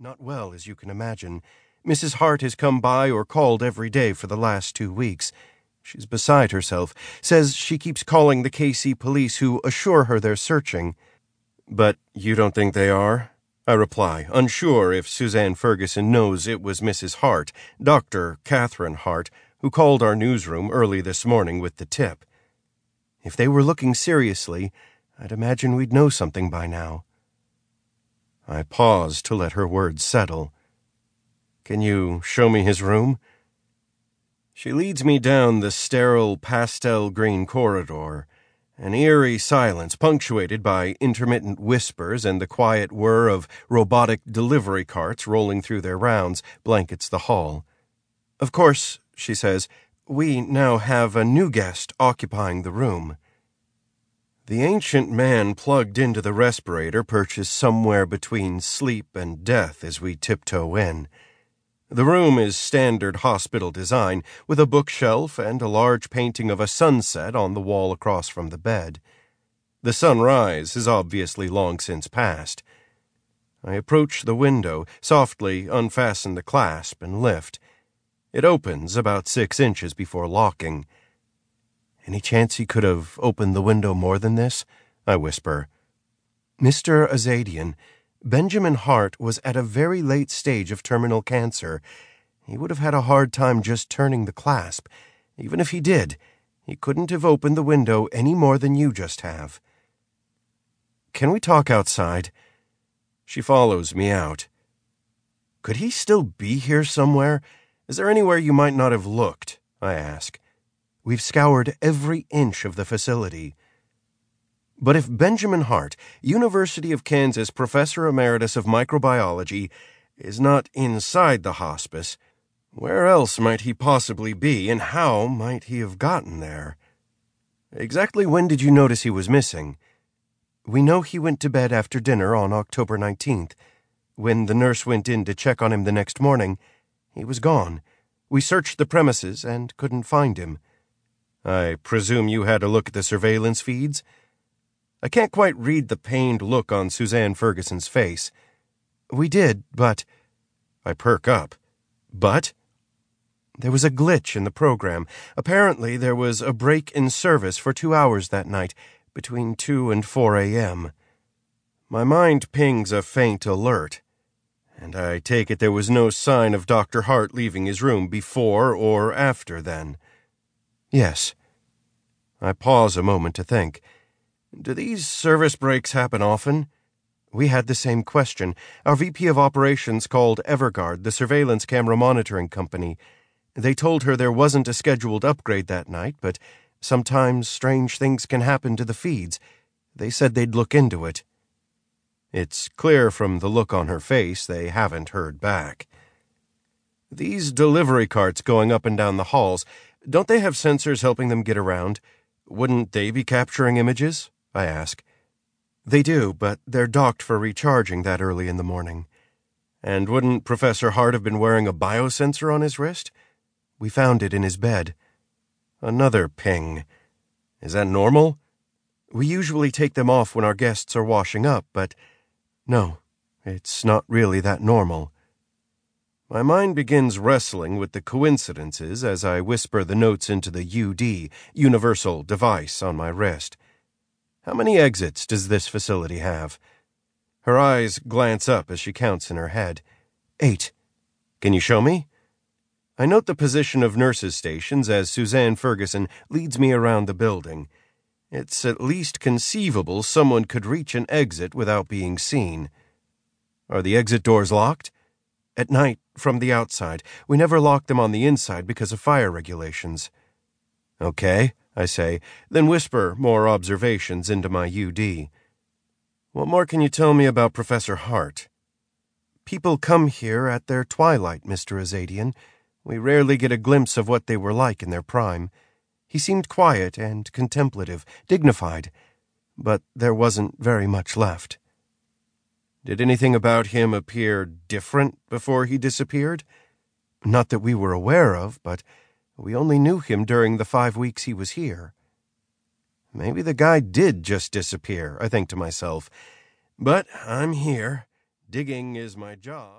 Not well, as you can imagine. Mrs. Hart has come by or called every day for the last two weeks. She's beside herself. Says she keeps calling the KC police, who assure her they're searching. But you don't think they are? I reply, unsure if Suzanne Ferguson knows it was Mrs. Hart, Dr. Catherine Hart, who called our newsroom early this morning with the tip. If they were looking seriously, I'd imagine we'd know something by now. I pause to let her words settle. Can you show me his room? She leads me down the sterile pastel green corridor. An eerie silence, punctuated by intermittent whispers and the quiet whir of robotic delivery carts rolling through their rounds, blankets the hall. Of course, she says, we now have a new guest occupying the room. The ancient man plugged into the respirator perches somewhere between sleep and death as we tiptoe in. The room is standard hospital design, with a bookshelf and a large painting of a sunset on the wall across from the bed. The sunrise is obviously long since past. I approach the window, softly unfasten the clasp, and lift. It opens about six inches before locking. Any chance he could have opened the window more than this? I whisper. Mr. Azadian, Benjamin Hart was at a very late stage of terminal cancer. He would have had a hard time just turning the clasp. Even if he did, he couldn't have opened the window any more than you just have. Can we talk outside? She follows me out. Could he still be here somewhere? Is there anywhere you might not have looked? I ask. We've scoured every inch of the facility. But if Benjamin Hart, University of Kansas Professor Emeritus of Microbiology, is not inside the hospice, where else might he possibly be, and how might he have gotten there? Exactly when did you notice he was missing? We know he went to bed after dinner on October 19th. When the nurse went in to check on him the next morning, he was gone. We searched the premises and couldn't find him. I presume you had a look at the surveillance feeds? I can't quite read the pained look on Suzanne Ferguson's face. We did, but. I perk up. But? There was a glitch in the program. Apparently, there was a break in service for two hours that night, between 2 and 4 a.m. My mind pings a faint alert, and I take it there was no sign of Dr. Hart leaving his room before or after then. Yes. I pause a moment to think. Do these service breaks happen often? We had the same question. Our VP of Operations called Everguard, the surveillance camera monitoring company. They told her there wasn't a scheduled upgrade that night, but sometimes strange things can happen to the feeds. They said they'd look into it. It's clear from the look on her face they haven't heard back. These delivery carts going up and down the halls, don't they have sensors helping them get around? Wouldn't they be capturing images? I ask. They do, but they're docked for recharging that early in the morning. And wouldn't Professor Hart have been wearing a biosensor on his wrist? We found it in his bed. Another ping. Is that normal? We usually take them off when our guests are washing up, but no, it's not really that normal. My mind begins wrestling with the coincidences as I whisper the notes into the UD, universal device, on my wrist. How many exits does this facility have? Her eyes glance up as she counts in her head. Eight. Can you show me? I note the position of nurses' stations as Suzanne Ferguson leads me around the building. It's at least conceivable someone could reach an exit without being seen. Are the exit doors locked? At night, from the outside. We never lock them on the inside because of fire regulations. Okay. I say, then whisper more observations into my UD. What more can you tell me about Professor Hart? People come here at their twilight, Mr. Azadian. We rarely get a glimpse of what they were like in their prime. He seemed quiet and contemplative, dignified, but there wasn't very much left. Did anything about him appear different before he disappeared? Not that we were aware of, but we only knew him during the five weeks he was here. Maybe the guy did just disappear, I think to myself. But I'm here. Digging is my job.